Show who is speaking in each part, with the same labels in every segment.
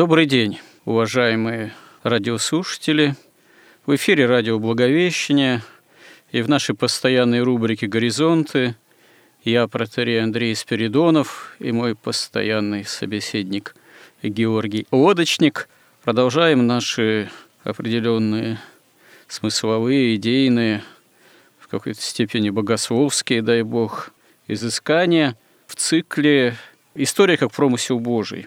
Speaker 1: Добрый день, уважаемые радиослушатели. В эфире радио «Благовещение» и в нашей постоянной рубрике «Горизонты» я, протерей Андрей Спиридонов и мой постоянный собеседник Георгий Лодочник. Продолжаем наши определенные смысловые, идейные, в какой-то степени богословские, дай бог, изыскания в цикле «История как промысел Божий»,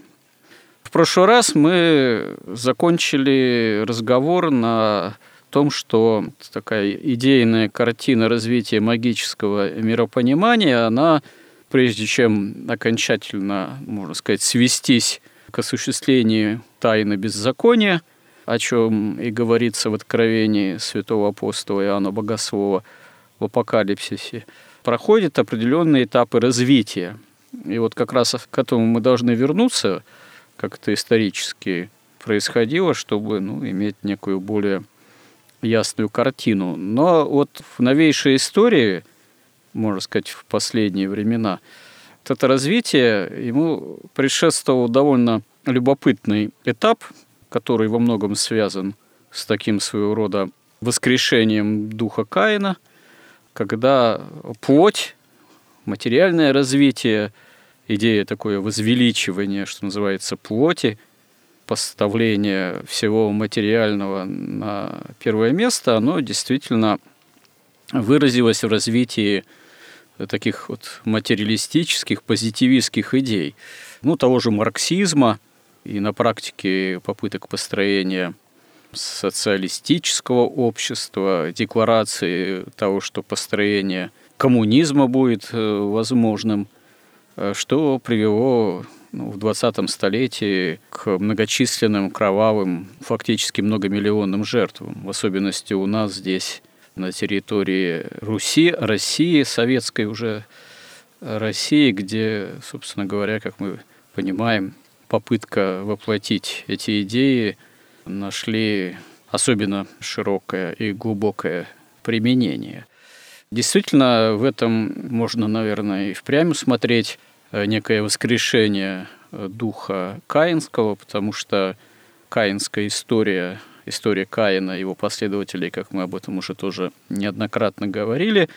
Speaker 1: прошлый раз мы закончили разговор на том, что такая идейная картина развития магического миропонимания, она, прежде чем окончательно, можно сказать, свестись к осуществлению тайны беззакония, о чем и говорится в Откровении святого апостола Иоанна Богослова в Апокалипсисе, проходит определенные этапы развития. И вот как раз к этому мы должны вернуться – как это исторически происходило, чтобы ну, иметь некую более ясную картину. Но вот в новейшей истории, можно сказать, в последние времена, это развитие ему предшествовал довольно любопытный этап, который во многом связан с таким своего рода воскрешением духа Каина, когда плоть, материальное развитие – идея такое возвеличивания, что называется, плоти, поставление всего материального на первое место, оно действительно выразилось в развитии таких вот материалистических, позитивистских идей. Ну, того же марксизма и на практике попыток построения социалистического общества, декларации того, что построение коммунизма будет э, возможным – Э, что привело ну, в 20 столетии к многочисленным кровавым, фактически многомиллионным жертвам, в особенности у нас здесь, на территории Руси, России, советской уже России, где, собственно говоря, как мы понимаем, попытка воплотить эти идеи нашли особенно широкое и глубокое применение – Действительно, в этом можно, наверное, и впрямь усмотреть э, некое воскрешение э, духа Каинского, потому что каинская история, история Каина, его последователей, как мы об этом уже тоже неоднократно говорили,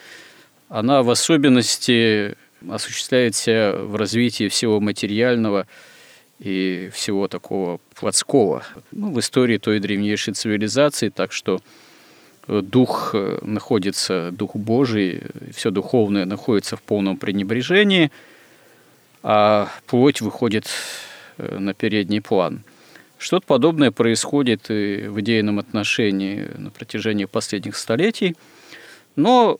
Speaker 1: она в особенности осуществляется в развитии всего материального и всего такого плотского. Ну, в истории той древнейшей цивилизации, так что дух э, находится, дух Божий, все духовное находится в полном пренебрежении, а плоть выходит э, на передний план. Что-то подобное происходит и в идейном отношении на протяжении последних столетий, но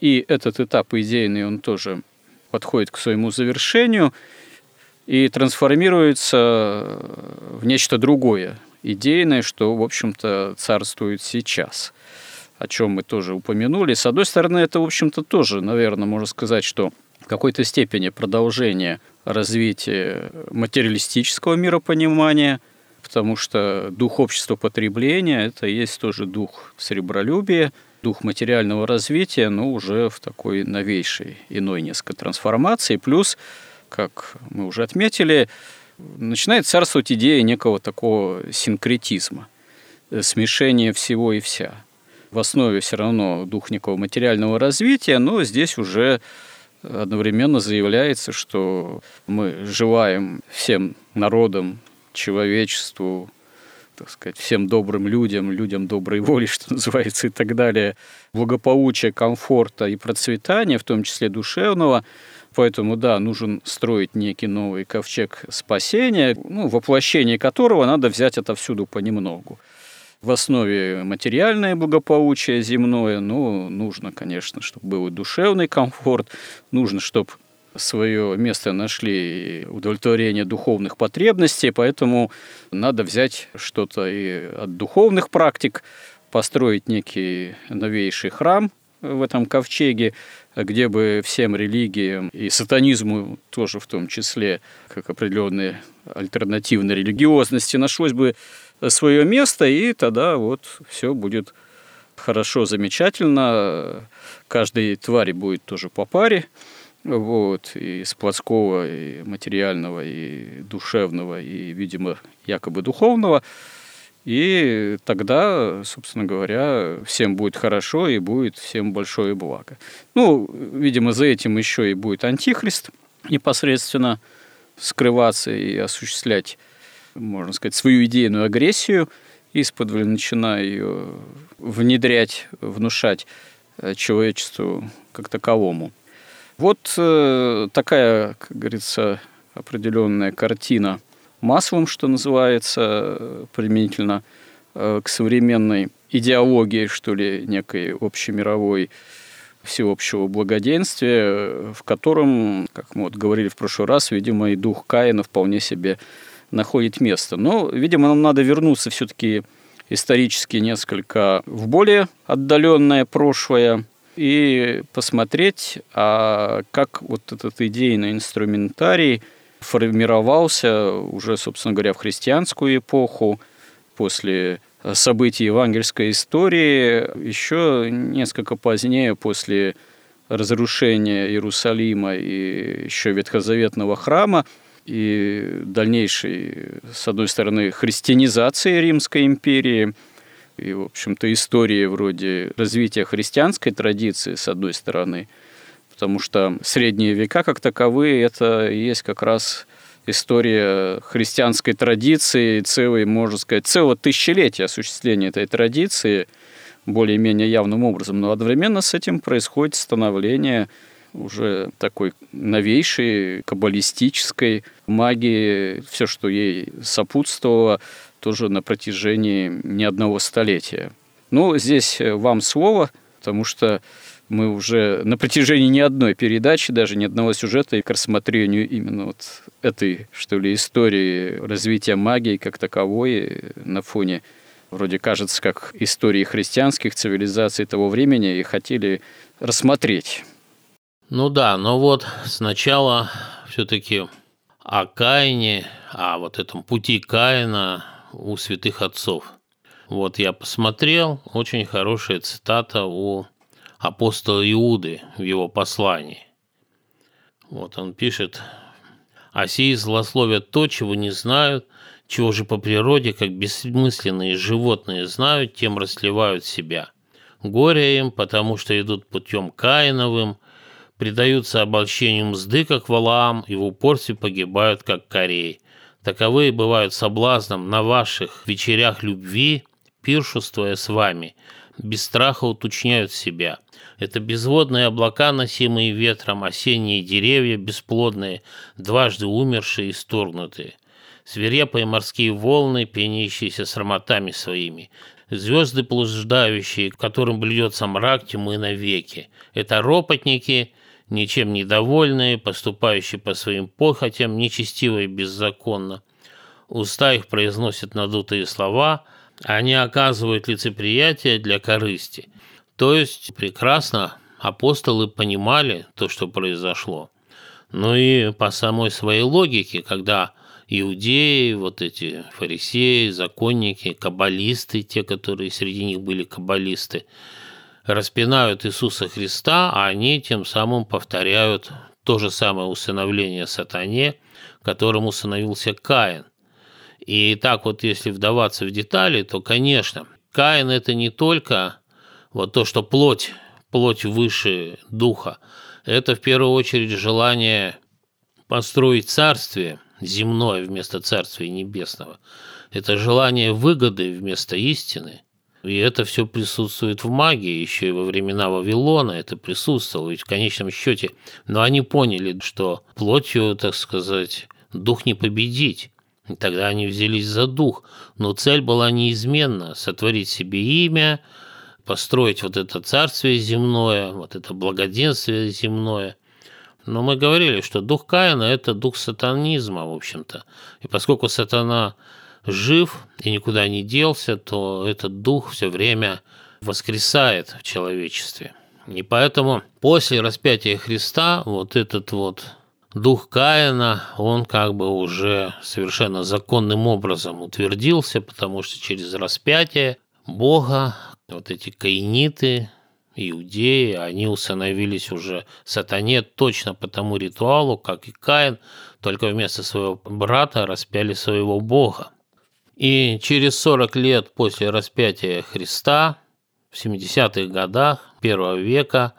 Speaker 1: и этот этап идейный, он тоже подходит к своему завершению и трансформируется в нечто другое, идейное, что, в общем-то, царствует сейчас – о чем мы тоже упомянули. С одной стороны, это, в общем-то, тоже, наверное, можно сказать, что в какой-то степени продолжение развития материалистического миропонимания, потому что дух общества потребления – это есть тоже дух сребролюбия, дух материального развития, но уже в такой новейшей, иной несколько трансформации. Плюс, как мы уже отметили, начинает царствовать идея некого такого синкретизма, смешения всего и вся – в основе все равно дух некого материального развития, но здесь уже одновременно заявляется, что мы желаем всем народам, человечеству, так сказать, всем добрым людям, людям доброй воли, что называется, и так далее, благополучия, комфорта и процветания, в том числе душевного, Поэтому, да, нужен строить некий новый ковчег спасения, ну, воплощение которого надо взять отовсюду понемногу. В основе материальное благополучие земное, но нужно, конечно, чтобы был и душевный комфорт, нужно, чтобы свое место нашли удовлетворение духовных потребностей, поэтому надо взять что-то и от духовных практик, построить некий новейший храм в этом ковчеге, где бы всем религиям и сатанизму тоже в том числе, как определенной альтернативной религиозности, нашлось бы свое место, и тогда вот все будет хорошо, замечательно. Каждой твари будет тоже по паре, вот, и с и материального, и душевного, и, видимо, якобы духовного. И тогда, собственно говоря, всем будет хорошо и будет всем большое благо. Ну, видимо, за этим еще и будет антихрист непосредственно скрываться и осуществлять, можно сказать, свою идейную агрессию, из-под начиная ее внедрять, внушать человечеству как таковому. Вот э, такая, как говорится, определенная картина маслом, что называется, применительно э, к современной идеологии, что ли, некой общемировой всеобщего благоденствия, в котором, как мы вот говорили в прошлый раз, видимо, и дух Каина вполне себе находит место. Но, видимо, нам надо вернуться все-таки исторически несколько в более отдаленное прошлое, и посмотреть, а как вот этот идейный инструментарий формировался уже, собственно говоря, в христианскую эпоху, после событий евангельской истории, еще несколько позднее, после разрушения Иерусалима и еще ветхозаветного храма, и дальнейшей, с одной стороны, христианизации Римской империи – и, в общем-то, истории вроде развития христианской традиции, с одной стороны, потому что средние века как таковые – это есть как раз история христианской традиции, целый, можно сказать, целое тысячелетие осуществления этой традиции более-менее явным образом. Но одновременно с этим происходит становление уже такой новейшей каббалистической магии, все, что ей сопутствовало, тоже на протяжении не одного столетия. Ну, здесь э, вам слово, потому что мы уже на протяжении ни одной передачи, даже ни одного сюжета и к рассмотрению именно вот этой, что ли, истории развития магии как таковой э, на фоне вроде кажется, как истории христианских цивилизаций того времени и хотели рассмотреть.
Speaker 2: Ну да, но вот сначала все-таки о Каине, о вот этом пути Каина у святых отцов. Вот я посмотрел, очень хорошая цитата у апостола Иуды в его послании. Вот он пишет, «А сии злословят то, чего не знают, чего же по природе, как бессмысленные животные знают, тем расливают себя. Горе им, потому что идут путем Каиновым, предаются обольщению мзды, как Валаам, и в упорстве погибают, как Корей. Таковые бывают соблазном на ваших вечерях любви, пиршествуя с вами, без страха уточняют себя. Это безводные облака, носимые ветром, осенние деревья, бесплодные, дважды умершие и сторгнутые. Свирепые морские волны, пенящиеся срамотами своими, звезды блуждающие, которым блюдется мрак тьмы навеки. Это ропотники, ничем недовольные, поступающие по своим похотям, нечестиво и беззаконно. Уста их произносят надутые слова, они оказывают лицеприятие для корысти. То есть прекрасно апостолы понимали то, что произошло. Но и по самой своей логике, когда иудеи, вот эти фарисеи, законники, каббалисты, те, которые среди них были каббалисты, распинают Иисуса Христа, а они тем самым повторяют то же самое усыновление сатане, которым усыновился Каин. И так вот, если вдаваться в детали, то, конечно, Каин – это не только вот то, что плоть, плоть выше духа, это в первую очередь желание построить царствие земное вместо царствия небесного. Это желание выгоды вместо истины – И это все присутствует в магии, еще и во времена Вавилона это присутствовало, ведь в конечном счете. Но они поняли, что плотью, так сказать, дух не победить. И тогда они взялись за дух. Но цель была неизменна – сотворить себе имя, построить вот это царствие земное, вот это благоденствие земное. Но мы говорили, что дух Каина – это дух сатанизма, в общем-то. И поскольку сатана жив и никуда не делся, то этот дух все время воскресает в человечестве. И поэтому после распятия Христа вот этот вот дух Каина, он как бы уже совершенно законным образом утвердился, потому что через распятие Бога вот эти каиниты, иудеи, они установились уже сатане точно по тому ритуалу, как и Каин, только вместо своего брата распяли своего Бога. И через 40 лет после распятия Христа, в 70-х годах первого века,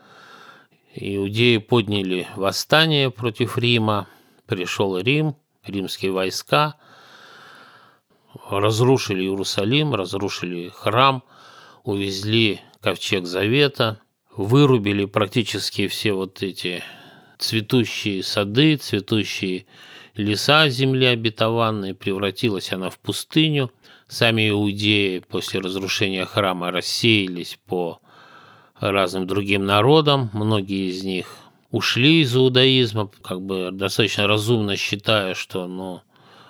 Speaker 2: иудеи подняли восстание против Рима, пришел Рим, римские войска, разрушили Иерусалим, разрушили храм, увезли ковчег Завета, вырубили практически все вот эти цветущие сады, цветущие леса земли обетованной, превратилась она в пустыню. Сами иудеи после разрушения храма рассеялись по разным другим народам, многие из них ушли из иудаизма, как бы достаточно разумно считая, что ну,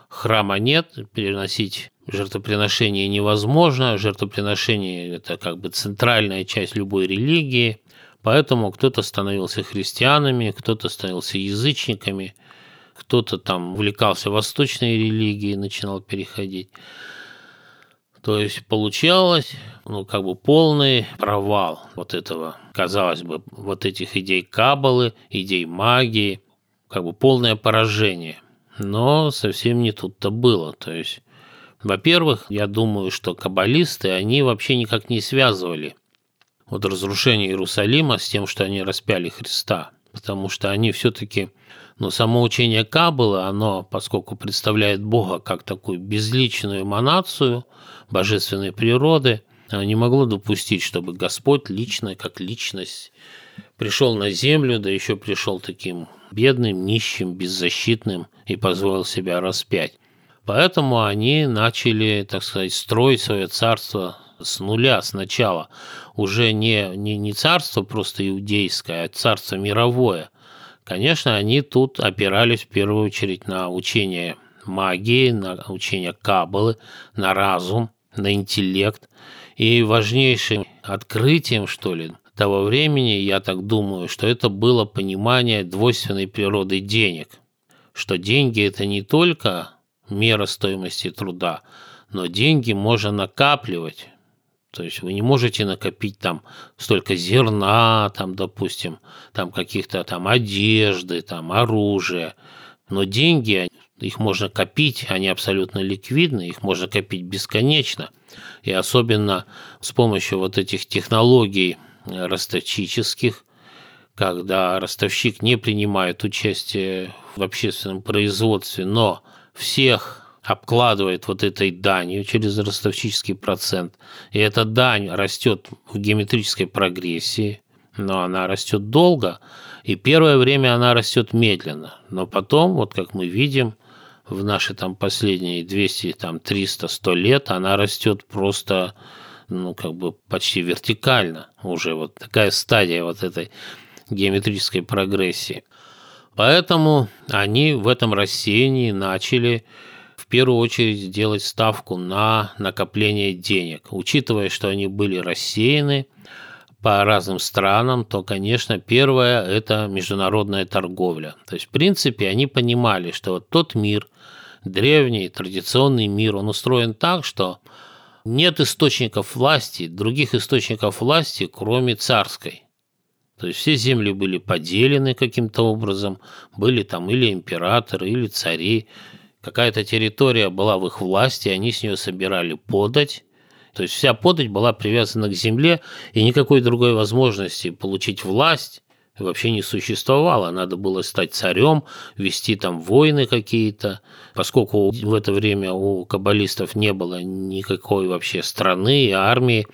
Speaker 2: храма нет, переносить жертвоприношение невозможно, жертвоприношение – это как бы центральная часть любой религии, поэтому кто-то становился христианами, кто-то становился язычниками – кто-то там увлекался восточной религией, начинал переходить. То есть получалось, ну, как бы полный провал вот этого, казалось бы, вот этих идей кабалы, идей магии, как бы полное поражение. Но совсем не тут-то было. То есть, во-первых, я думаю, что каббалисты, они вообще никак не связывали вот разрушение Иерусалима с тем, что они распяли Христа. Потому что они все-таки но само учение Каббалы, оно, поскольку представляет Бога как такую безличную эманацию божественной природы, не могло допустить, чтобы Господь лично, как личность, пришел на землю, да еще пришел таким бедным, нищим, беззащитным и позволил себя распять. Поэтому они начали, так сказать, строить свое царство с нуля, сначала. Уже не, не, не царство просто иудейское, а царство мировое – Конечно, они тут опирались в первую очередь на учение магии, на учение каббалы, на разум, на интеллект. И важнейшим открытием, что ли, того времени, я так думаю, что это было понимание двойственной природы денег. Что деньги – это не только мера стоимости труда, но деньги можно накапливать, то есть вы не можете накопить там столько зерна, там, допустим, там каких-то там одежды, там оружия. Но деньги, их можно копить, они абсолютно ликвидны, их можно копить бесконечно. И особенно с помощью вот этих технологий ростовчических, когда ростовщик не принимает участие в общественном производстве, но всех обкладывает вот этой данью через ростовчический процент. И эта дань растет в геометрической прогрессии, но она растет долго, и первое время она растет медленно. Но потом, вот как мы видим, в наши там последние 200, там 300, 100 лет она растет просто, ну, как бы почти вертикально уже. Вот такая стадия вот этой геометрической прогрессии. Поэтому они в этом рассеянии начали первую очередь сделать ставку на накопление денег. Учитывая, что они были рассеяны по разным странам, то, конечно, первое – это международная торговля. То есть, в принципе, они понимали, что вот тот мир, древний, традиционный мир, он устроен так, что нет источников власти, других источников власти, кроме царской. То есть все земли были поделены каким-то образом, были там или императоры, или цари, какая-то территория была в их власти, они с нее собирали подать. То есть вся подать была привязана к земле, и никакой другой возможности получить власть вообще не существовало. Надо было стать царем, вести там войны какие-то. Поскольку в это время у каббалистов не было никакой вообще страны и армии,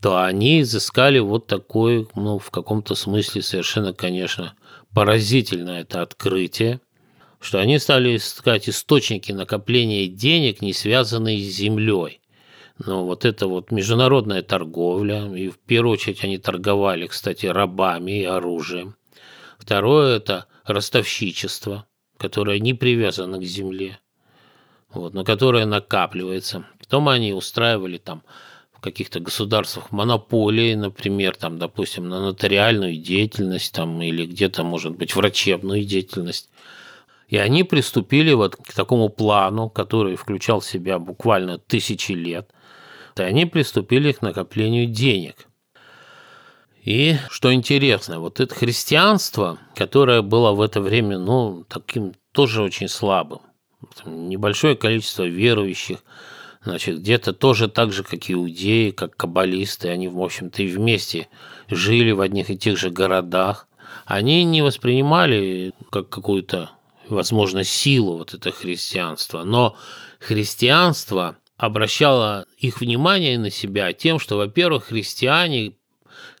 Speaker 2: то они изыскали вот такое, ну, в каком-то смысле совершенно, конечно, поразительное это открытие, что они стали искать источники накопления денег, не связанные с землей. Но вот это вот международная торговля, и в первую очередь они торговали, кстати, рабами и оружием. Второе – это ростовщичество, которое не привязано к земле, вот, но которое накапливается. Потом они устраивали там в каких-то государствах монополии, например, там, допустим, на нотариальную деятельность там, или где-то, может быть, врачебную деятельность. И они приступили вот к такому плану, который включал в себя буквально тысячи лет, и они приступили к накоплению денег. И что интересно, вот это христианство, которое было в это время, ну, таким тоже очень слабым, небольшое количество верующих, значит, где-то тоже так же, как иудеи, как каббалисты, они, в общем-то, и вместе жили в одних и тех же городах, они не воспринимали как какую-то, возможно, силу вот это христианство, но христианство обращало их внимание на себя тем, что, во-первых, христиане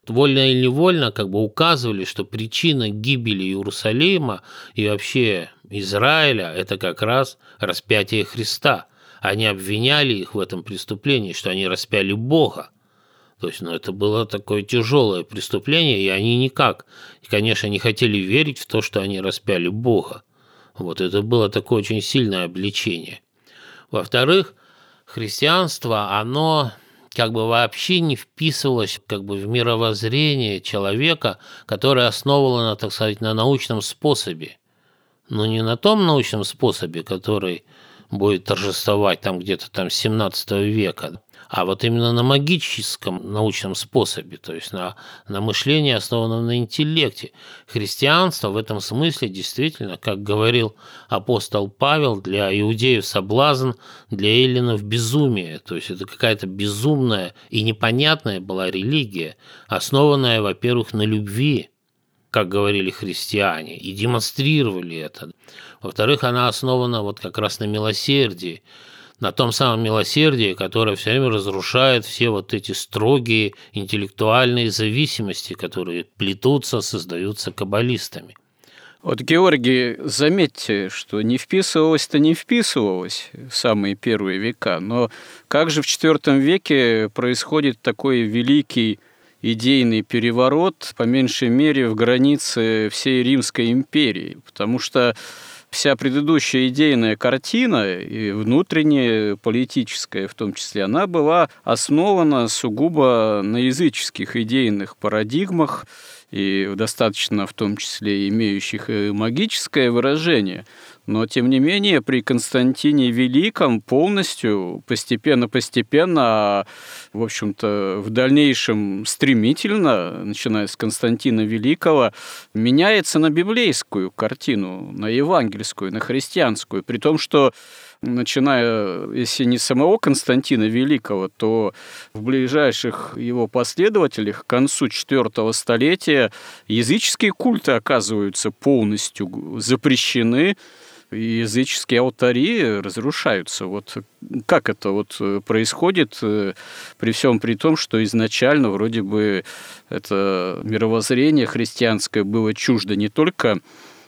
Speaker 2: вольно или невольно как бы указывали, что причина гибели Иерусалима и вообще Израиля – это как раз распятие Христа. Они обвиняли их в этом преступлении, что они распяли Бога. То есть, ну, это было такое тяжелое преступление, и они никак, конечно, не хотели верить в то, что они распяли Бога. Вот это было такое очень сильное обличение. Во-вторых, христианство, оно как бы вообще не вписывалось как бы в мировоззрение человека, которое основано, так сказать, на научном способе. Но не на том научном способе, который будет торжествовать там где-то там 17 века, а вот именно на магическом научном способе, то есть на, на мышлении, основанном на интеллекте. Христианство в этом смысле действительно, как говорил апостол Павел, для иудеев соблазн, для эллинов безумие. То есть это какая-то безумная и непонятная была религия, основанная, во-первых, на любви, как говорили христиане, и демонстрировали это. Во-вторых, она основана вот как раз на милосердии, на том самом милосердии, которое все время разрушает все вот эти строгие интеллектуальные зависимости, которые плетутся, создаются каббалистами.
Speaker 1: Вот, Георгий, заметьте, что не вписывалось-то не вписывалось в самые первые века, но как же в IV веке происходит такой великий идейный переворот, по меньшей мере, в границе всей Римской империи, потому что вся предыдущая идейная картина, и внутренняя, политическая в том числе, она была основана сугубо на языческих идейных парадигмах, и достаточно в том числе имеющих и магическое выражение. Но, тем не менее, при Константине Великом полностью, постепенно-постепенно, в общем-то, в дальнейшем стремительно, начиная с Константина Великого, меняется на библейскую картину, на евангельскую, на христианскую, при том, что начиная, если не самого Константина Великого, то в ближайших его последователях к концу IV столетия языческие культы оказываются полностью запрещены, языческие алтари разрушаются. Вот как это вот происходит э, при всем при том, что изначально вроде бы это мировоззрение христианское было чуждо не только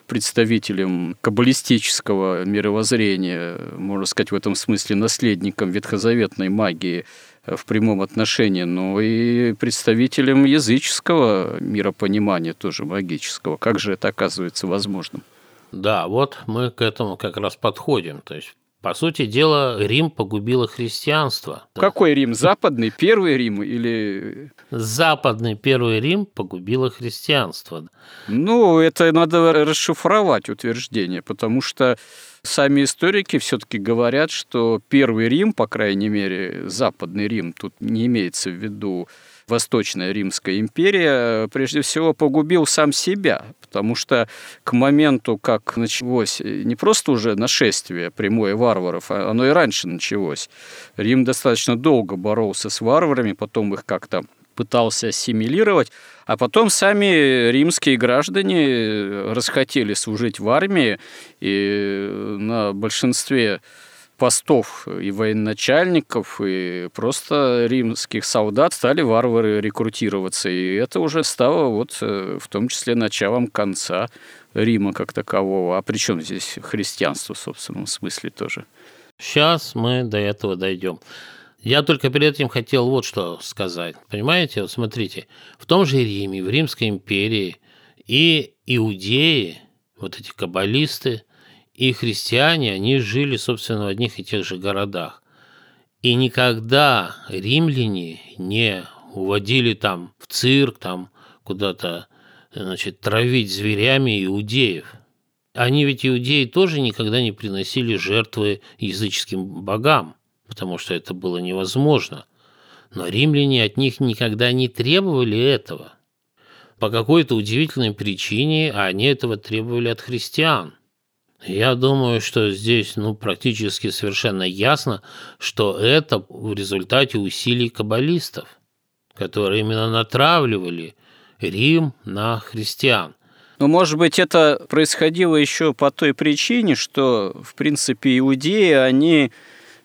Speaker 1: представителем каббалистического мировоззрения, можно сказать, в этом смысле наследником ветхозаветной магии в прямом отношении, но и представителем языческого миропонимания, тоже магического. Как же это оказывается возможным?
Speaker 2: Да, вот мы к этому как раз подходим. То есть по сути дела, Рим погубило христианство.
Speaker 1: Какой Рим? Западный, первый Рим или...
Speaker 2: Западный первый Рим погубило христианство.
Speaker 1: Ну, это надо расшифровать утверждение, потому что сами историки все-таки говорят, что первый Рим, по крайней мере, западный Рим, тут не имеется в виду Восточная Римская империя прежде всего погубил сам себя, потому что к моменту, как началось не просто уже нашествие прямое варваров, а оно и раньше началось. Рим достаточно долго боролся с варварами, потом их как-то пытался ассимилировать, а потом сами римские граждане расхотели служить в армии, и на большинстве постов и военачальников, и просто римских солдат стали варвары рекрутироваться. И это уже стало вот э, в том числе началом конца Рима как такового. А при чем здесь христианство в собственном смысле тоже?
Speaker 2: Сейчас мы до этого дойдем. Я только перед этим хотел вот что сказать. Понимаете, вот смотрите, в том же Риме, в Римской империи и иудеи, вот эти каббалисты, и христиане, они жили, собственно, в одних и тех же городах. И никогда римляне не уводили там в цирк, там куда-то, значит, травить зверями иудеев. Они ведь иудеи тоже никогда не приносили жертвы языческим богам, потому что это было невозможно. Но римляне от них никогда не требовали этого. По какой-то удивительной причине они этого требовали от христиан. Я думаю, что здесь ну, практически совершенно ясно, что это в результате усилий каббалистов, которые именно натравливали Рим на христиан.
Speaker 1: Но, ну, может быть, это происходило еще по той причине, что, в принципе, иудеи, они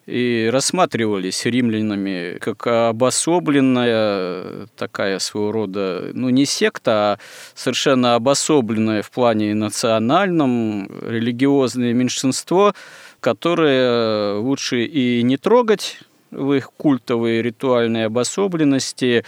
Speaker 1: и рассматривались римлянами как обособленная такая своего рода, ну не секта, а совершенно обособленное в плане национальном религиозное меньшинство, которое лучше и не трогать, в их культовые ритуальные обособленности,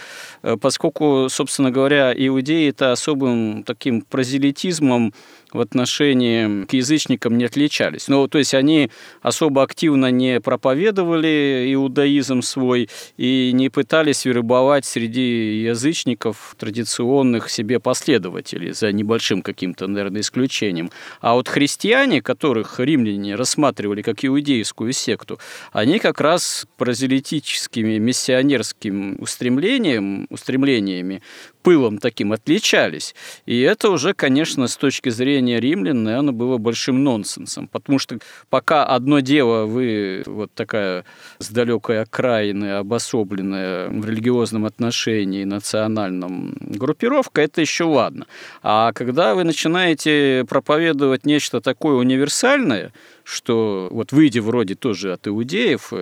Speaker 1: поскольку, собственно говоря, иудеи это особым таким прозелитизмом в отношении к язычникам не отличались. Ну, то есть они особо активно не проповедовали иудаизм свой и не пытались вербовать среди язычников традиционных себе последователей, за небольшим каким-то, наверное, исключением. А вот христиане, которых римляне рассматривали как иудейскую секту, они как раз прозелитическими миссионерскими устремлением, устремлениями пылом таким отличались. И это уже, конечно, с точки зрения римлян, наверное, было большим нонсенсом. Потому что пока одно дело вы вот такая с далекой окраины, обособленная в религиозном отношении, национальном группировка, это еще ладно. А когда вы начинаете проповедовать нечто такое универсальное, что вот выйдя вроде тоже от иудеев,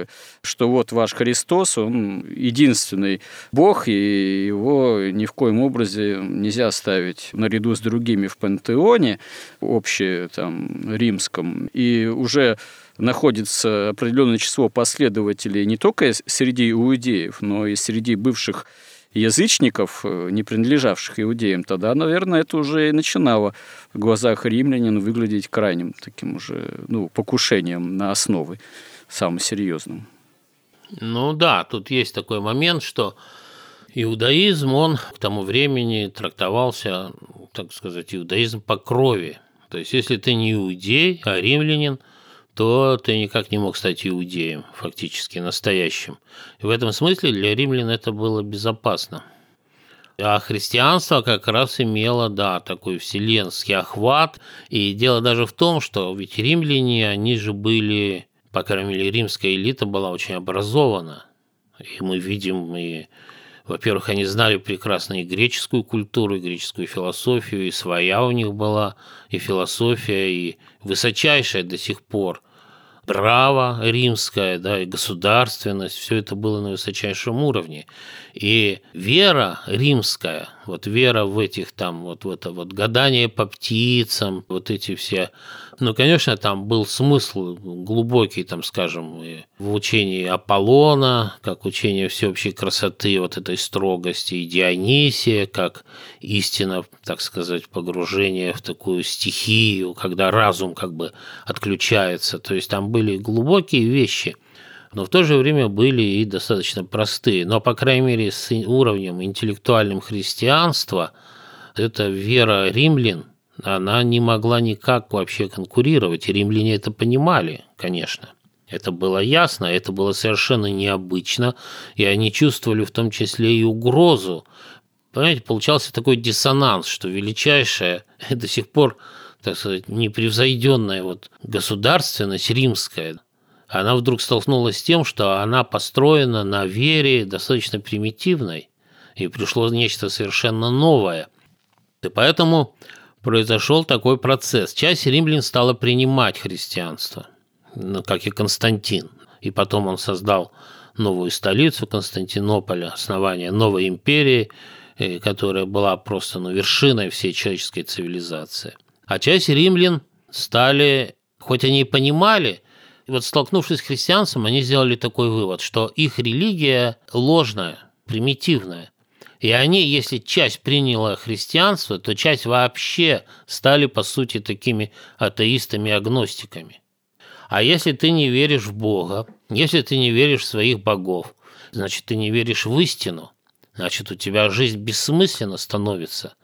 Speaker 1: что вот ваш Христос, он единственный Бог, и его ни в коем образе нельзя ставить наряду с другими в пантеоне, общее там римском, и уже находится определенное число последователей не только среди иудеев, но и среди бывших язычников, э, не принадлежавших иудеям, тогда, наверное, это уже и начинало в глазах римлянин выглядеть крайним таким уже ну, покушением на основы самым серьезным.
Speaker 2: Ну да, тут есть такой момент, что иудаизм, он к тому времени трактовался, так сказать, иудаизм по крови. То есть, если ты не иудей, а римлянин – то ты никак не мог стать иудеем, фактически настоящим. И в этом смысле для римлян это было безопасно. А христианство как раз имело, да, такой вселенский охват. И дело даже в том, что ведь римляне, они же были, по крайней мере, римская элита была очень образована. И мы видим и во-первых, они знали прекрасно и греческую культуру, и греческую философию, и своя у них была и философия, и высочайшая до сих пор право римское, да, и государственность, все это было на высочайшем уровне. И вера римская, вот вера в этих там, вот в это вот гадание по птицам, вот эти все ну, конечно, там был смысл глубокий, там, скажем, в учении Аполлона, как учение всеобщей красоты, вот этой строгости, и Дионисия, как истина, так сказать, погружение в такую стихию, когда разум как бы отключается. То есть там были глубокие вещи – но в то же время были и достаточно простые. Но, по крайней мере, с уровнем интеллектуальным христианства, это вера римлян, она не могла никак вообще конкурировать, и римляне это понимали, конечно. Это было ясно, это было совершенно необычно, и они чувствовали в том числе и угрозу. Понимаете, получался такой диссонанс, что величайшая до сих пор, так сказать, непревзойденная вот государственность римская, она вдруг столкнулась с тем, что она построена на вере достаточно примитивной. и пришло нечто совершенно новое. И поэтому произошел такой процесс. Часть римлян стала принимать христианство, ну, как и Константин. И потом он создал новую столицу Константинополя, основание новой империи, э, которая была просто ну, вершиной всей человеческой цивилизации. А часть римлян стали, хоть они и понимали, и вот столкнувшись с христианством, они сделали такой вывод, что их религия ложная, примитивная. И они, если часть приняла христианство, то часть вообще стали, по сути, такими атеистами-агностиками. А если ты не веришь в Бога, если ты не веришь в своих богов, значит, ты не веришь в истину, значит, у тебя жизнь бессмысленна становится.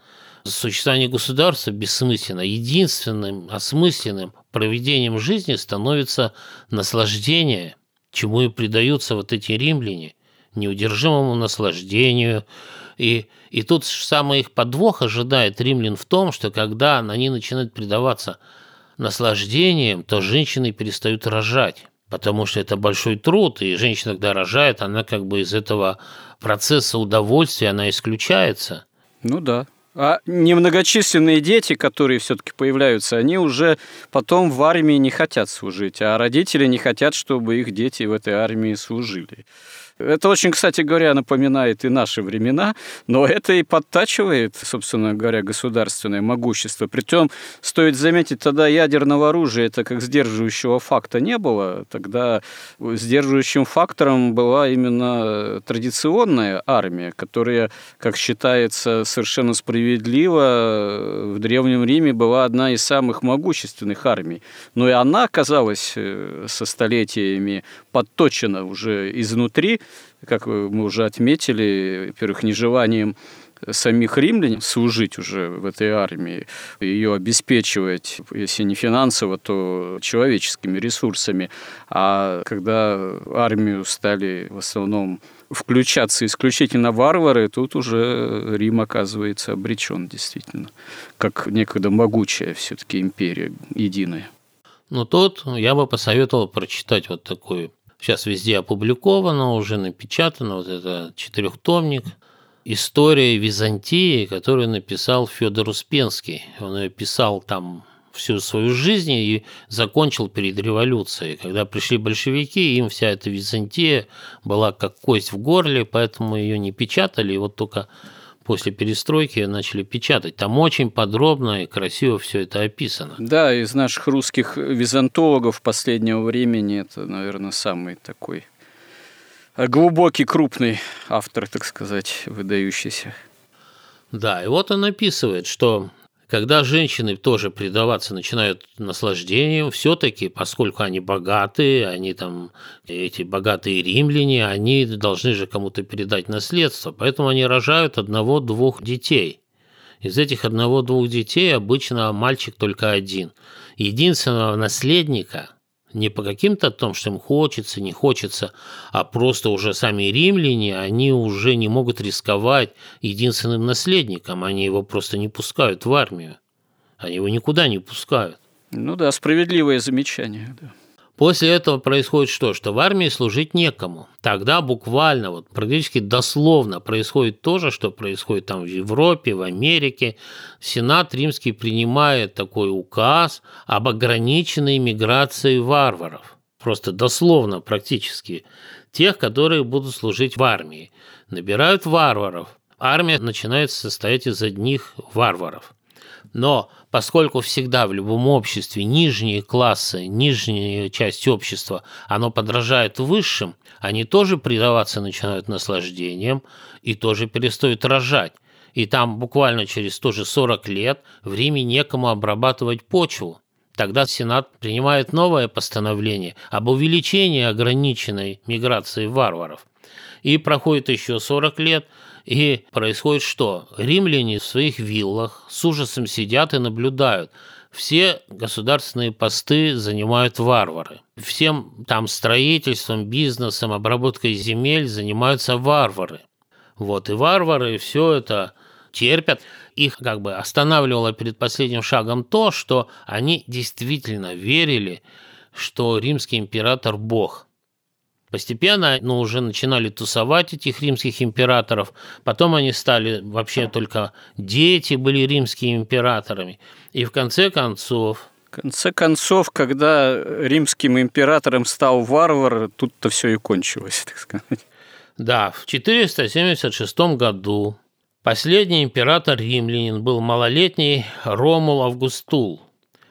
Speaker 2: Существование государства бессмысленно. Единственным осмысленным проведением жизни становится наслаждение, чему и предаются вот эти римляне, неудержимому наслаждению. И, и тут самый их подвох ожидает римлян в том, что когда они начинают предаваться наслаждением, то женщины перестают рожать потому что это большой труд, и женщина, когда рожает, она как бы из этого процесса удовольствия, она исключается.
Speaker 1: Ну да, а немногочисленные дети, которые все-таки появляются, они уже потом в армии не хотят служить, а родители не хотят, чтобы их дети в этой армии служили. Это очень, кстати говоря, напоминает и наши времена, но это и подтачивает, собственно говоря, государственное могущество. Притом, стоит заметить, тогда ядерного оружия это как сдерживающего факта не было. Тогда сдерживающим фактором была именно традиционная армия, которая, как считается совершенно справедливо, в Древнем Риме была одна из самых могущественных армий. Но и она оказалась э, со столетиями подточена уже изнутри, как мы уже отметили, во-первых, нежеланием самих римлян служить уже в этой армии, ее обеспечивать, если не финансово, то человеческими ресурсами. А когда армию стали в основном включаться исключительно варвары, тут уже Рим оказывается обречен действительно, как некогда могучая все-таки империя единая.
Speaker 2: Но тут я бы посоветовал прочитать вот такой сейчас везде опубликовано, уже напечатано, вот это четырехтомник «История Византии», которую написал Федор Успенский. Он ее писал там всю свою жизнь и закончил перед революцией. Когда пришли большевики, им вся эта Византия была как кость в горле, поэтому ее не печатали, и вот только после перестройки начали печатать. Там очень подробно и красиво все это описано.
Speaker 1: Да, из наших русских византологов последнего времени это, наверное, самый такой глубокий, крупный автор, так сказать, выдающийся.
Speaker 2: Да, и вот он описывает, что когда женщины тоже предаваться начинают наслаждению, все-таки, поскольку они богатые, они там, эти богатые римляне, они должны же кому-то передать наследство, поэтому они рожают одного-двух детей. Из этих одного-двух детей обычно мальчик только один. Единственного наследника не по каким-то том, что им хочется, не хочется, а просто уже сами римляне, они уже не могут рисковать единственным наследником, они его просто не пускают в армию. Они его никуда не пускают.
Speaker 1: Ну да, справедливое замечание. Да.
Speaker 2: После этого происходит что? Что в армии служить некому. Тогда буквально, вот практически дословно происходит то же, что происходит там в Европе, в Америке. Сенат римский принимает такой указ об ограниченной миграции варваров. Просто дословно практически. Тех, которые будут служить в армии. Набирают варваров. Армия начинает состоять из одних варваров. Но поскольку всегда в любом обществе нижние классы, нижняя часть общества, оно подражает высшим, они тоже предаваться начинают наслаждением и тоже перестают рожать. И там буквально через тоже 40 лет в Риме некому обрабатывать почву. Тогда Сенат принимает новое постановление об увеличении ограниченной миграции варваров. И проходит еще 40 лет – и происходит что? Римляне в своих виллах с ужасом сидят и наблюдают. Все государственные посты занимают варвары. Всем там строительством, бизнесом, обработкой земель занимаются варвары. Вот и варвары все это терпят. Их как бы останавливало перед последним шагом то, что они действительно верили, что римский император – бог – Постепенно ну, уже начинали тусовать этих римских императоров. Потом они стали вообще только дети были римскими императорами. И в конце концов
Speaker 1: в конце концов, когда римским императором стал варвар, тут-то все и кончилось, так сказать.
Speaker 2: Да, в 476 году последний император римлянин был малолетний Ромул Августул,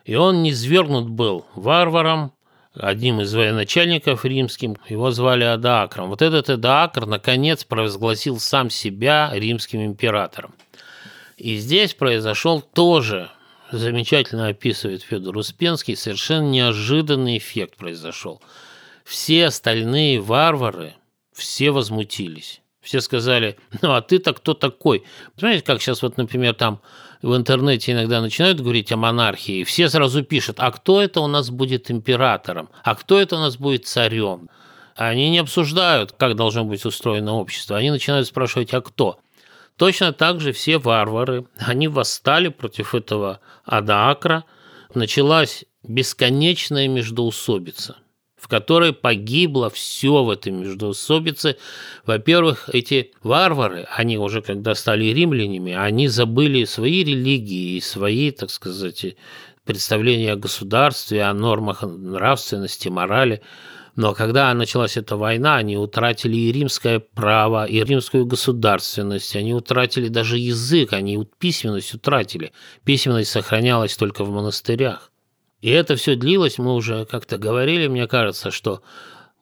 Speaker 2: и он низвергнут был варваром, одним из военачальников римским, его звали Адаакром. Вот этот Адаакр, наконец, провозгласил сам себя римским императором. И здесь произошел тоже замечательно описывает Федор Успенский, совершенно неожиданный эффект произошел. Все остальные варвары, все возмутились. Все сказали, ну а ты-то кто такой? Понимаете, как сейчас вот, например, там в интернете иногда начинают говорить о монархии, и все сразу пишут, а кто это у нас будет императором? А кто это у нас будет царем? Они не обсуждают, как должно быть устроено общество. Они начинают спрашивать, а кто? Точно так же все варвары, они восстали против этого Адаакра. Началась бесконечная междоусобица, в которой погибло все в этой междоусобице. Во-первых, эти варвары, они уже когда стали римлянами, они забыли свои религии и свои, так сказать, представления о государстве, о нормах нравственности, морали – но когда началась эта война, они утратили и римское право, и римскую государственность, они утратили даже язык, они письменность утратили. Письменность сохранялась только в монастырях. И это все длилось, мы уже как-то говорили, мне кажется, что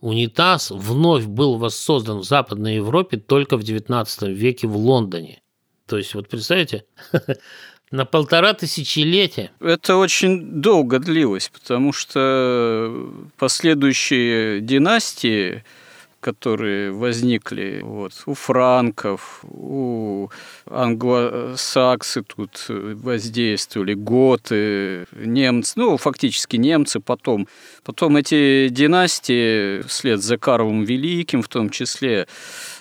Speaker 2: унитаз вновь был воссоздан в Западной Европе только в XIX веке в Лондоне. То есть, вот представляете, На полтора тысячелетия.
Speaker 1: Это очень долго длилось, потому что последующие династии, которые возникли вот, у франков, у англосаксы тут воздействовали, готы, немцы, ну, фактически немцы потом. Потом эти династии, вслед за Карлом Великим в том числе,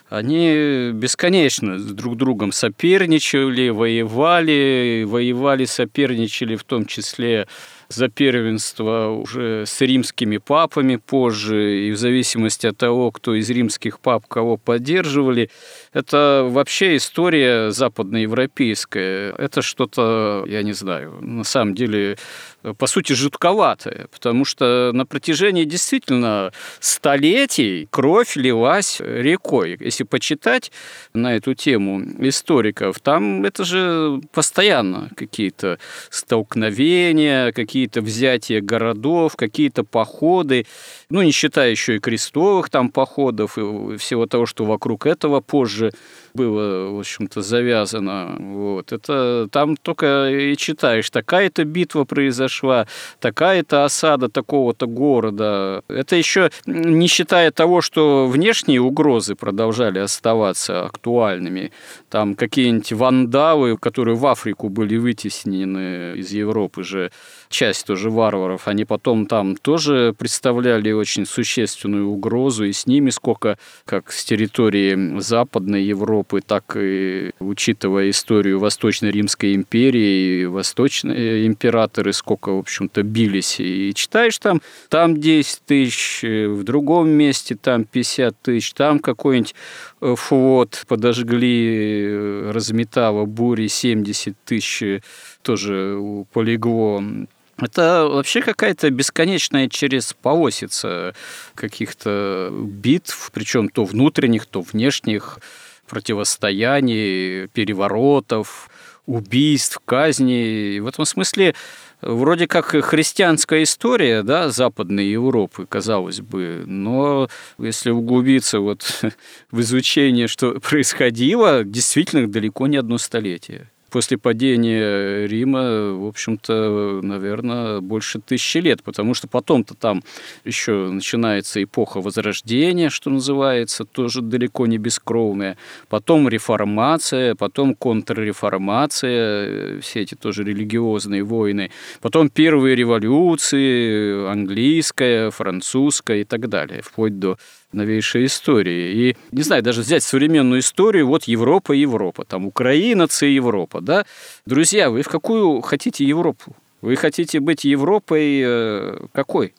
Speaker 1: они бесконечно друг другом соперничали, воевали, воевали, соперничали в том числе за первенство уже с римскими папами позже, и в зависимости от того, кто из римских пап кого поддерживали, это вообще история западноевропейская. Это что-то, я не знаю, на самом деле, по сути, жутковатое, потому что на протяжении действительно столетий кровь лилась рекой. Если почитать на эту тему историков, там это же постоянно какие-то столкновения, какие-то взятия городов, какие-то походы, ну, не считая еще и крестовых там походов и всего того, что вокруг этого позже уже было, в общем-то, завязано. Вот. Это там только и читаешь, такая-то битва произошла, такая-то осада такого-то города. Это еще не считая того, что внешние угрозы продолжали оставаться актуальными. Там какие-нибудь вандалы, которые в Африку были вытеснены из Европы же, часть тоже варваров, они потом там тоже представляли очень существенную угрозу, и с ними сколько, как с территории Западной Европы, так и учитывая историю Восточной Римской империи, и восточные императоры сколько, в общем-то, бились. И читаешь там, там 10 тысяч, в другом месте там 50 тысяч, там какой-нибудь флот подожгли, э, разметало бури 70 тысяч тоже полегло. Это вообще какая-то бесконечная через полосица каких-то битв, причем то внутренних, то внешних, противостояний, переворотов, убийств, казней. В этом смысле вроде как христианская история да, Западной Европы, казалось бы, но если углубиться вот в изучение, что происходило, действительно далеко не одно столетие после падения Рима, в общем-то, наверное, больше тысячи лет, потому что потом-то там еще начинается эпоха Возрождения, что называется, тоже далеко не бескровная, потом реформация, потом контрреформация, все эти тоже религиозные войны, потом первые революции, английская, французская и так далее, вплоть до новейшей истории. И, не знаю, даже взять современную историю, вот Европа, Европа, там Украина, це Европа, да? Друзья, вы в какую хотите Европу? Вы хотите быть Европой э, какой?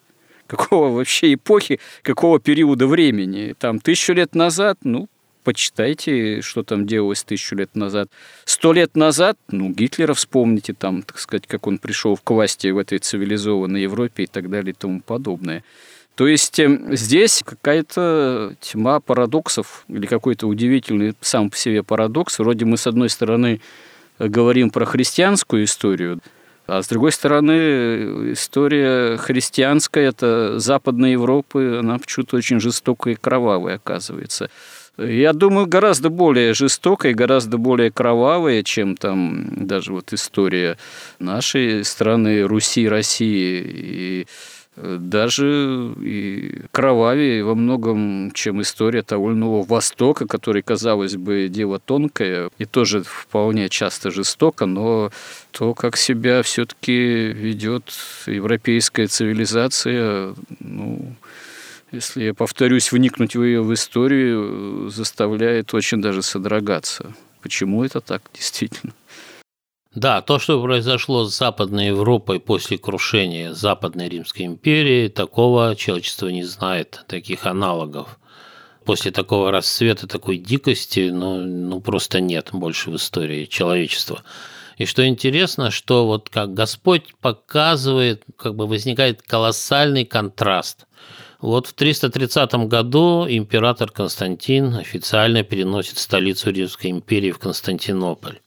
Speaker 1: какого вообще эпохи, какого периода времени. Там тысячу лет назад, ну, почитайте, что там делалось тысячу лет назад. Сто лет назад, ну, Гитлера вспомните, там, так сказать, как он пришел к власти в этой цивилизованной Европе и так далее и тому подобное. То есть эм, здесь какая-то тьма парадоксов или какой-то удивительный сам по себе парадокс. Вроде мы, с одной стороны, говорим про христианскую историю, а с другой стороны, история христианская, это Западной Европы, она почему-то очень жестокая и кровавая оказывается я думаю, гораздо более жестокая, гораздо более кровавая, чем там даже вот история нашей страны, Руси, России. И э, даже и кровавее во многом, чем история того иного Востока, который, казалось бы, дело тонкое и тоже вполне часто жестоко, но то, как себя все-таки ведет европейская цивилизация, ну, если я повторюсь, вникнуть в ее в историю заставляет очень даже содрогаться. Почему это так действительно?
Speaker 2: Да, то, что произошло с Западной Европой после крушения Западной Римской империи, такого человечество не знает, таких аналогов. После такого расцвета, такой дикости, ну, ну просто нет больше в истории человечества. И что интересно, что вот как Господь показывает, как бы возникает колоссальный контраст – вот в 330 году император Константин официально переносит столицу Римской империи в Константинополь.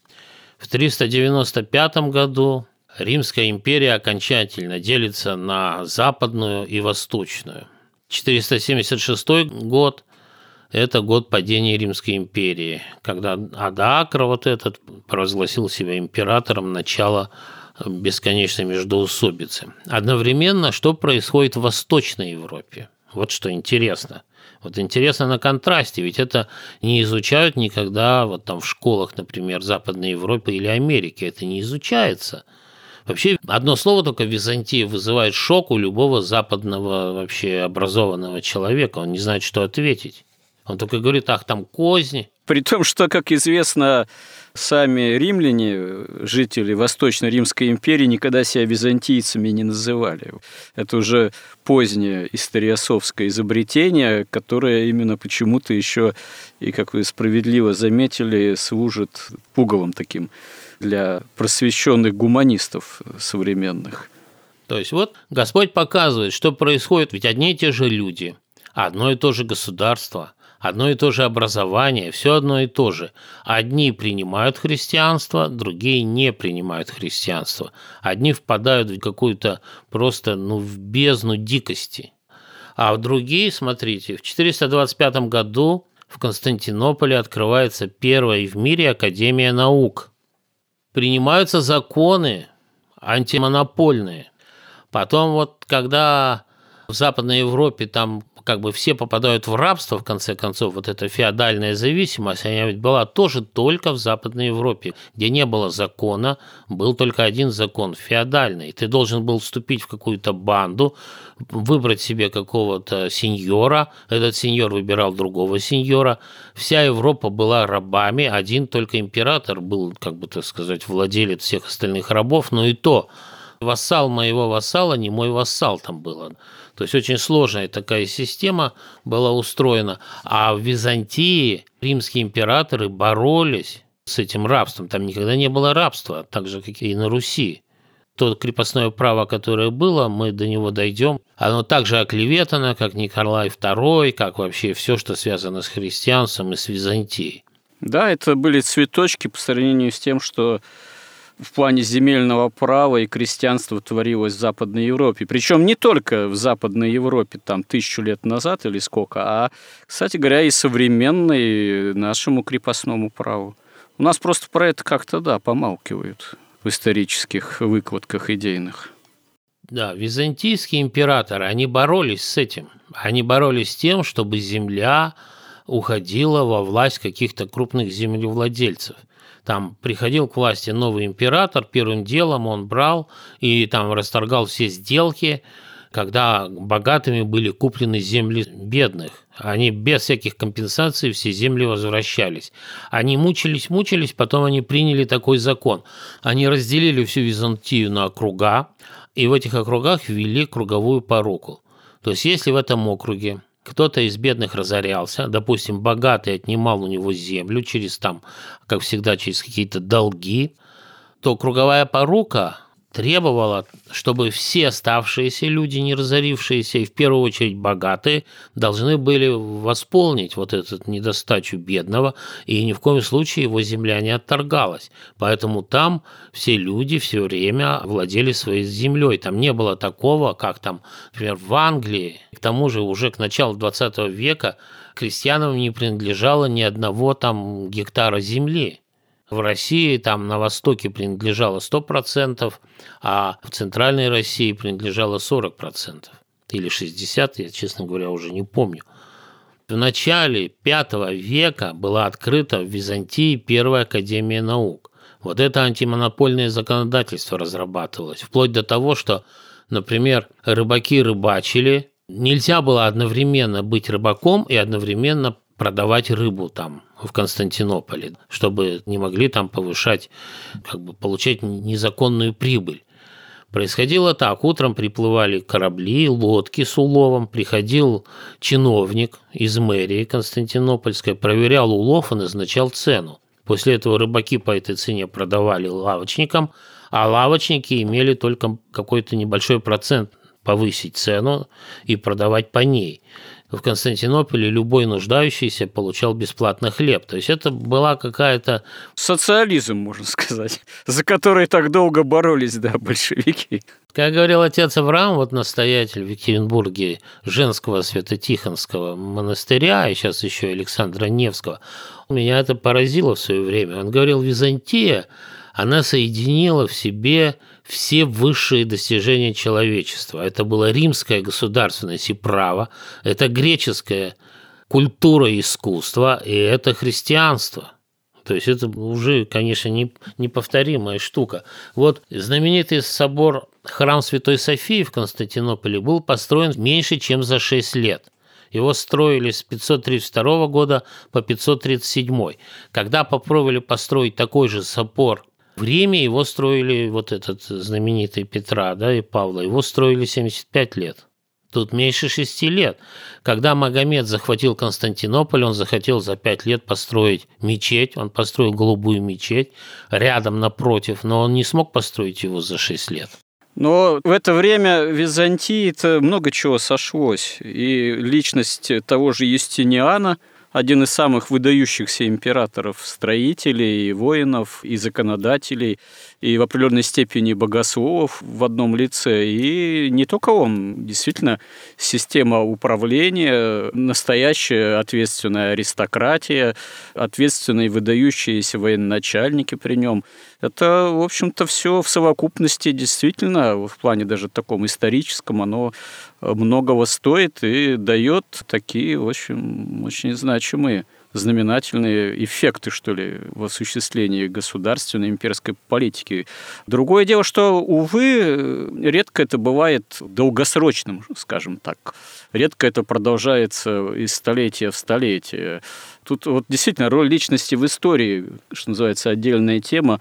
Speaker 2: В 395 году Римская империя окончательно делится на западную и восточную. 476 год – это год падения Римской империи, когда Адаакра вот этот провозгласил себя императором начала бесконечной междоусобицы. Одновременно, что происходит в Восточной Европе? Вот что интересно. Вот интересно на контрасте, ведь это не изучают никогда вот там в школах, например, Западной Европы или Америки. Это не изучается. Вообще, одно слово только Византия вызывает шок у любого западного вообще образованного человека. Он не знает, что ответить. Он только говорит, ах, там козни.
Speaker 1: При том, что, как известно, сами римляне, жители Восточной Римской империи, никогда себя византийцами не называли. Это уже позднее историосовское изобретение, которое именно почему-то еще, и как вы справедливо заметили, служит пугалом таким для просвещенных гуманистов современных.
Speaker 2: То есть вот Господь показывает, что происходит, ведь одни и те же люди, одно и то же государство – Одно и то же образование, все одно и то же. Одни принимают христианство, другие не принимают христианство. Одни впадают в какую-то просто ну, в бездну дикости. А другие, смотрите, в 425 году в Константинополе открывается первая в мире Академия наук. Принимаются законы антимонопольные. Потом вот когда в Западной Европе там как бы все попадают в рабство, в конце концов, вот эта феодальная зависимость, она ведь была тоже только в Западной Европе, где не было закона, был только один закон, феодальный. Ты должен был вступить в какую-то банду, выбрать себе какого-то сеньора, этот сеньор выбирал другого сеньора, вся Европа была рабами, один только император был, как бы так сказать, владелец всех остальных рабов, но и то вассал моего вассала не мой вассал там было. То есть очень сложная такая система была устроена. А в Византии римские императоры боролись с этим рабством. Там никогда не было рабства, так же, как и на Руси. То крепостное право, которое было, мы до него дойдем. Оно также оклеветано, как Николай II, как вообще все, что связано с христианством и с Византией.
Speaker 1: Да, это были цветочки по сравнению с тем, что в плане земельного права и крестьянства творилось в Западной Европе. Причем не только в Западной Европе, там, тысячу лет назад или сколько, а, кстати говоря, и современной нашему крепостному праву. У нас просто про это как-то, да, помалкивают в исторических выкладках идейных.
Speaker 2: Да, византийские императоры, они боролись с этим. Они боролись с тем, чтобы земля уходила во власть каких-то крупных землевладельцев – там приходил к власти новый император, первым делом он брал и там расторгал все сделки, когда богатыми были куплены земли бедных. Они без всяких компенсаций все земли возвращались. Они мучились, мучились, потом они приняли такой закон. Они разделили всю Византию на округа, и в этих округах ввели круговую поруку. То есть если в этом округе кто-то из бедных разорялся, допустим, богатый отнимал у него землю через там, как всегда, через какие-то долги, то круговая порука требовала, чтобы все оставшиеся люди, не разорившиеся, и в первую очередь богатые, должны были восполнить вот этот недостачу бедного, и ни в коем случае его земля не отторгалась. Поэтому там все люди все время владели своей землей. Там не было такого, как там, например, в Англии. К тому же уже к началу 20 века крестьянам не принадлежало ни одного там гектара земли. В России там на востоке принадлежало 100%, а в центральной России принадлежало 40%. Или 60%, я, честно говоря, уже не помню. В начале V века была открыта в Византии Первая Академия наук. Вот это антимонопольное законодательство разрабатывалось, вплоть до того, что, например, рыбаки рыбачили, нельзя было одновременно быть рыбаком и одновременно продавать рыбу там в Константинополе, чтобы не могли там повышать, как бы получать незаконную прибыль. Происходило так. Утром приплывали корабли, лодки с уловом. Приходил чиновник из мэрии Константинопольской, проверял улов и назначал цену. После этого рыбаки по этой цене продавали лавочникам, а лавочники имели только какой-то небольшой процент повысить цену и продавать по ней в Константинополе любой нуждающийся получал бесплатно хлеб. То есть это была какая-то...
Speaker 1: Социализм, можно сказать, за который так долго боролись, да, большевики.
Speaker 2: Как говорил отец Авраам, вот настоятель в Екатеринбурге женского святотихонского монастыря, и сейчас еще Александра Невского, меня это поразило в свое время. Он говорил, Византия, она соединила в себе все высшие достижения человечества. Это было римская государственность и право, это греческая культура и искусство, и это христианство. То есть это уже, конечно, не, неповторимая штука. Вот знаменитый собор храм Святой Софии в Константинополе был построен меньше, чем за 6 лет. Его строили с 532 года по 537. Когда попробовали построить такой же собор в Риме его строили, вот этот знаменитый Петра да, и Павла, его строили 75 лет. Тут меньше шести лет. Когда Магомед захватил Константинополь, он захотел за пять лет построить мечеть. Он построил голубую мечеть рядом напротив, но он не смог построить его за шесть лет.
Speaker 1: Но в это время в Византии-то много чего сошлось. И личность того же Юстиниана – один из самых выдающихся императоров, строителей, воинов и законодателей, и в определенной степени богословов в одном лице. И не только он, действительно, система управления, настоящая ответственная аристократия, ответственные выдающиеся военачальники при нем. Это, в общем-то, все в совокупности действительно, в плане даже таком историческом, оно многого стоит и дает такие, в общем, очень значимые знаменательные эффекты, что ли, в осуществлении государственной имперской политики. Другое дело, что, увы, редко это бывает долгосрочным, скажем так. Редко это продолжается из столетия в столетие. Тут вот действительно роль личности в истории, что называется, отдельная тема.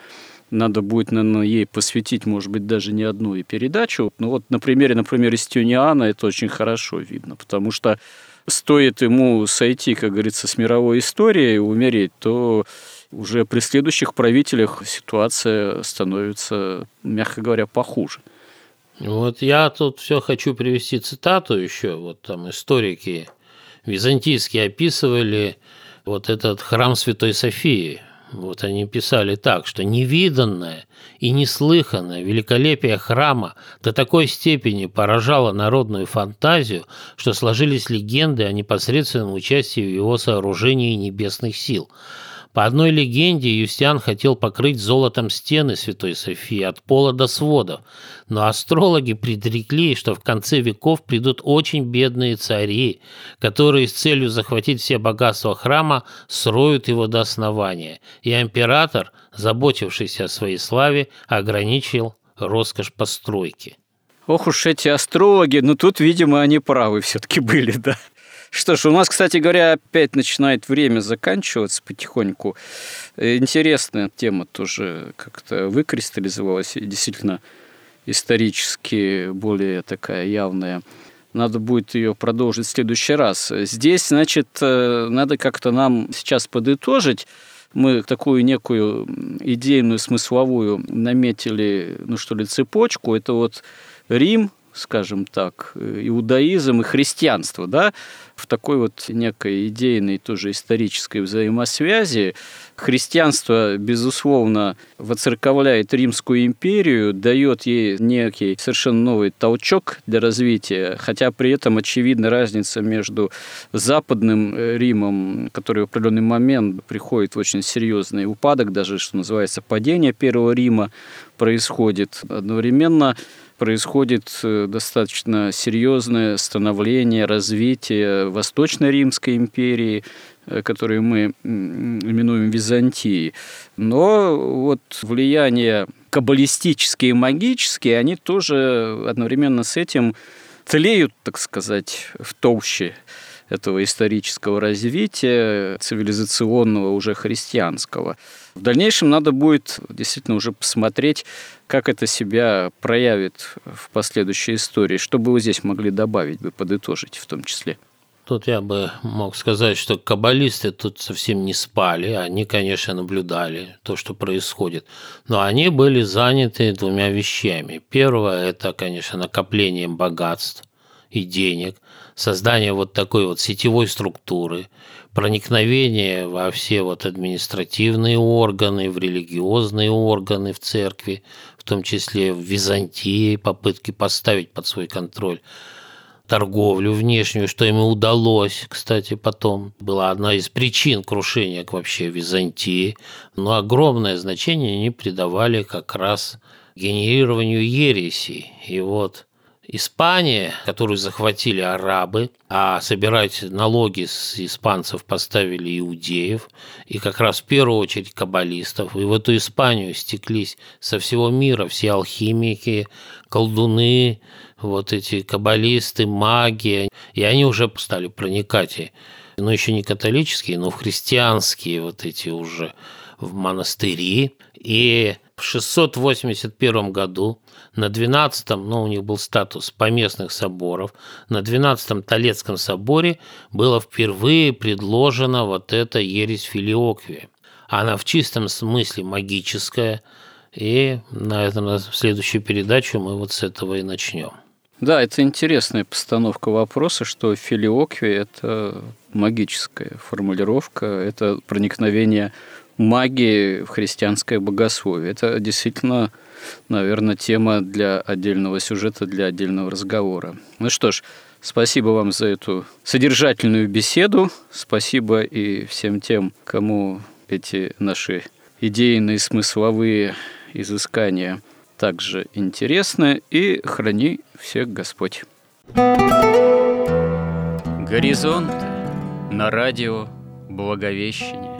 Speaker 1: Надо будет, наверное, ей посвятить, может быть, даже не одну и передачу. Но вот на примере, например, Истюниана это очень хорошо видно, потому что стоит ему сойти, как говорится, с мировой историей и умереть, то уже при следующих правителях ситуация становится, мягко говоря, похуже.
Speaker 2: Вот я тут все хочу привести цитату еще. Вот там историки византийские описывали вот этот храм Святой Софии вот они писали так, что невиданное и неслыханное великолепие храма до такой степени поражало народную фантазию, что сложились легенды о непосредственном участии в его сооружении небесных сил – по одной легенде, Юстиан хотел покрыть золотом стены Святой Софии от пола до сводов, но астрологи предрекли, что в конце веков придут очень бедные цари, которые с целью захватить все богатства храма сроют его до основания, и император, заботившийся о своей славе, ограничил роскошь постройки.
Speaker 1: Ох уж эти астрологи, ну тут, видимо, они правы все-таки были, да. Что ж, у нас, кстати говоря, опять начинает время заканчиваться потихоньку. Интересная тема тоже как-то выкристаллизовалась, и действительно исторически более такая явная. надо будет ее продолжить в следующий раз. Здесь, значит, э, надо как-то нам сейчас подытожить. Мы такую некую идейную, смысловую наметили, ну что ли, цепочку. Это вот Рим, скажем так, иудаизм и христианство, да, в такой вот некой идейной тоже исторической взаимосвязи. Христианство, безусловно, воцерковляет Римскую империю, дает ей некий совершенно новый толчок для развития, хотя при этом очевидна разница между Западным Римом, который в определенный момент приходит в очень серьезный упадок, даже, что называется, падение Первого Рима происходит одновременно происходит э, достаточно серьезное становление, развитие Восточной Римской империи, э, которую мы именуем Византией. Но вот влияние каббалистические и магические, они тоже одновременно с этим тлеют, так сказать, в толще этого исторического развития, цивилизационного, уже христианского. В дальнейшем надо будет действительно уже посмотреть, как это себя проявит в последующей истории. Что бы вы здесь могли добавить, бы подытожить в том числе?
Speaker 2: Тут я бы мог сказать, что каббалисты тут совсем не спали. Они, конечно, наблюдали то, что происходит. Но они были заняты двумя вещами. Первое – это, конечно, накоплением богатств и денег, создание вот такой вот сетевой структуры, проникновение во все вот административные органы, в религиозные органы в церкви, в том числе в Византии, попытки поставить под свой контроль торговлю внешнюю, что ему удалось, кстати, потом. Была одна из причин крушения вообще Византии. Но огромное значение они придавали как раз генерированию ересей. И вот Испания, которую захватили арабы, а собирать налоги с испанцев поставили иудеев, и как раз в первую очередь каббалистов. И в эту Испанию стеклись со всего мира все алхимики, колдуны, вот эти каббалисты, маги, и они уже стали проникать, и, ну еще не католические, но в христианские вот эти уже в монастыри. И в 681 году на 12-м, ну, у них был статус поместных соборов, на 12-м Толецком соборе было впервые предложена вот эта ересь филиоквия. Она в чистом смысле магическая, и на этом в следующую передачу мы вот с этого и начнем.
Speaker 1: Да, это интересная постановка вопроса, что филиоквия – это магическая формулировка, это проникновение магии в христианское богословие. Это действительно, наверное, тема для отдельного сюжета, для отдельного разговора. Ну что ж, спасибо вам за эту содержательную беседу. Спасибо и всем тем, кому эти наши идейные, смысловые изыскания также интересны. И храни всех Господь. Горизонт на радио Благовещение.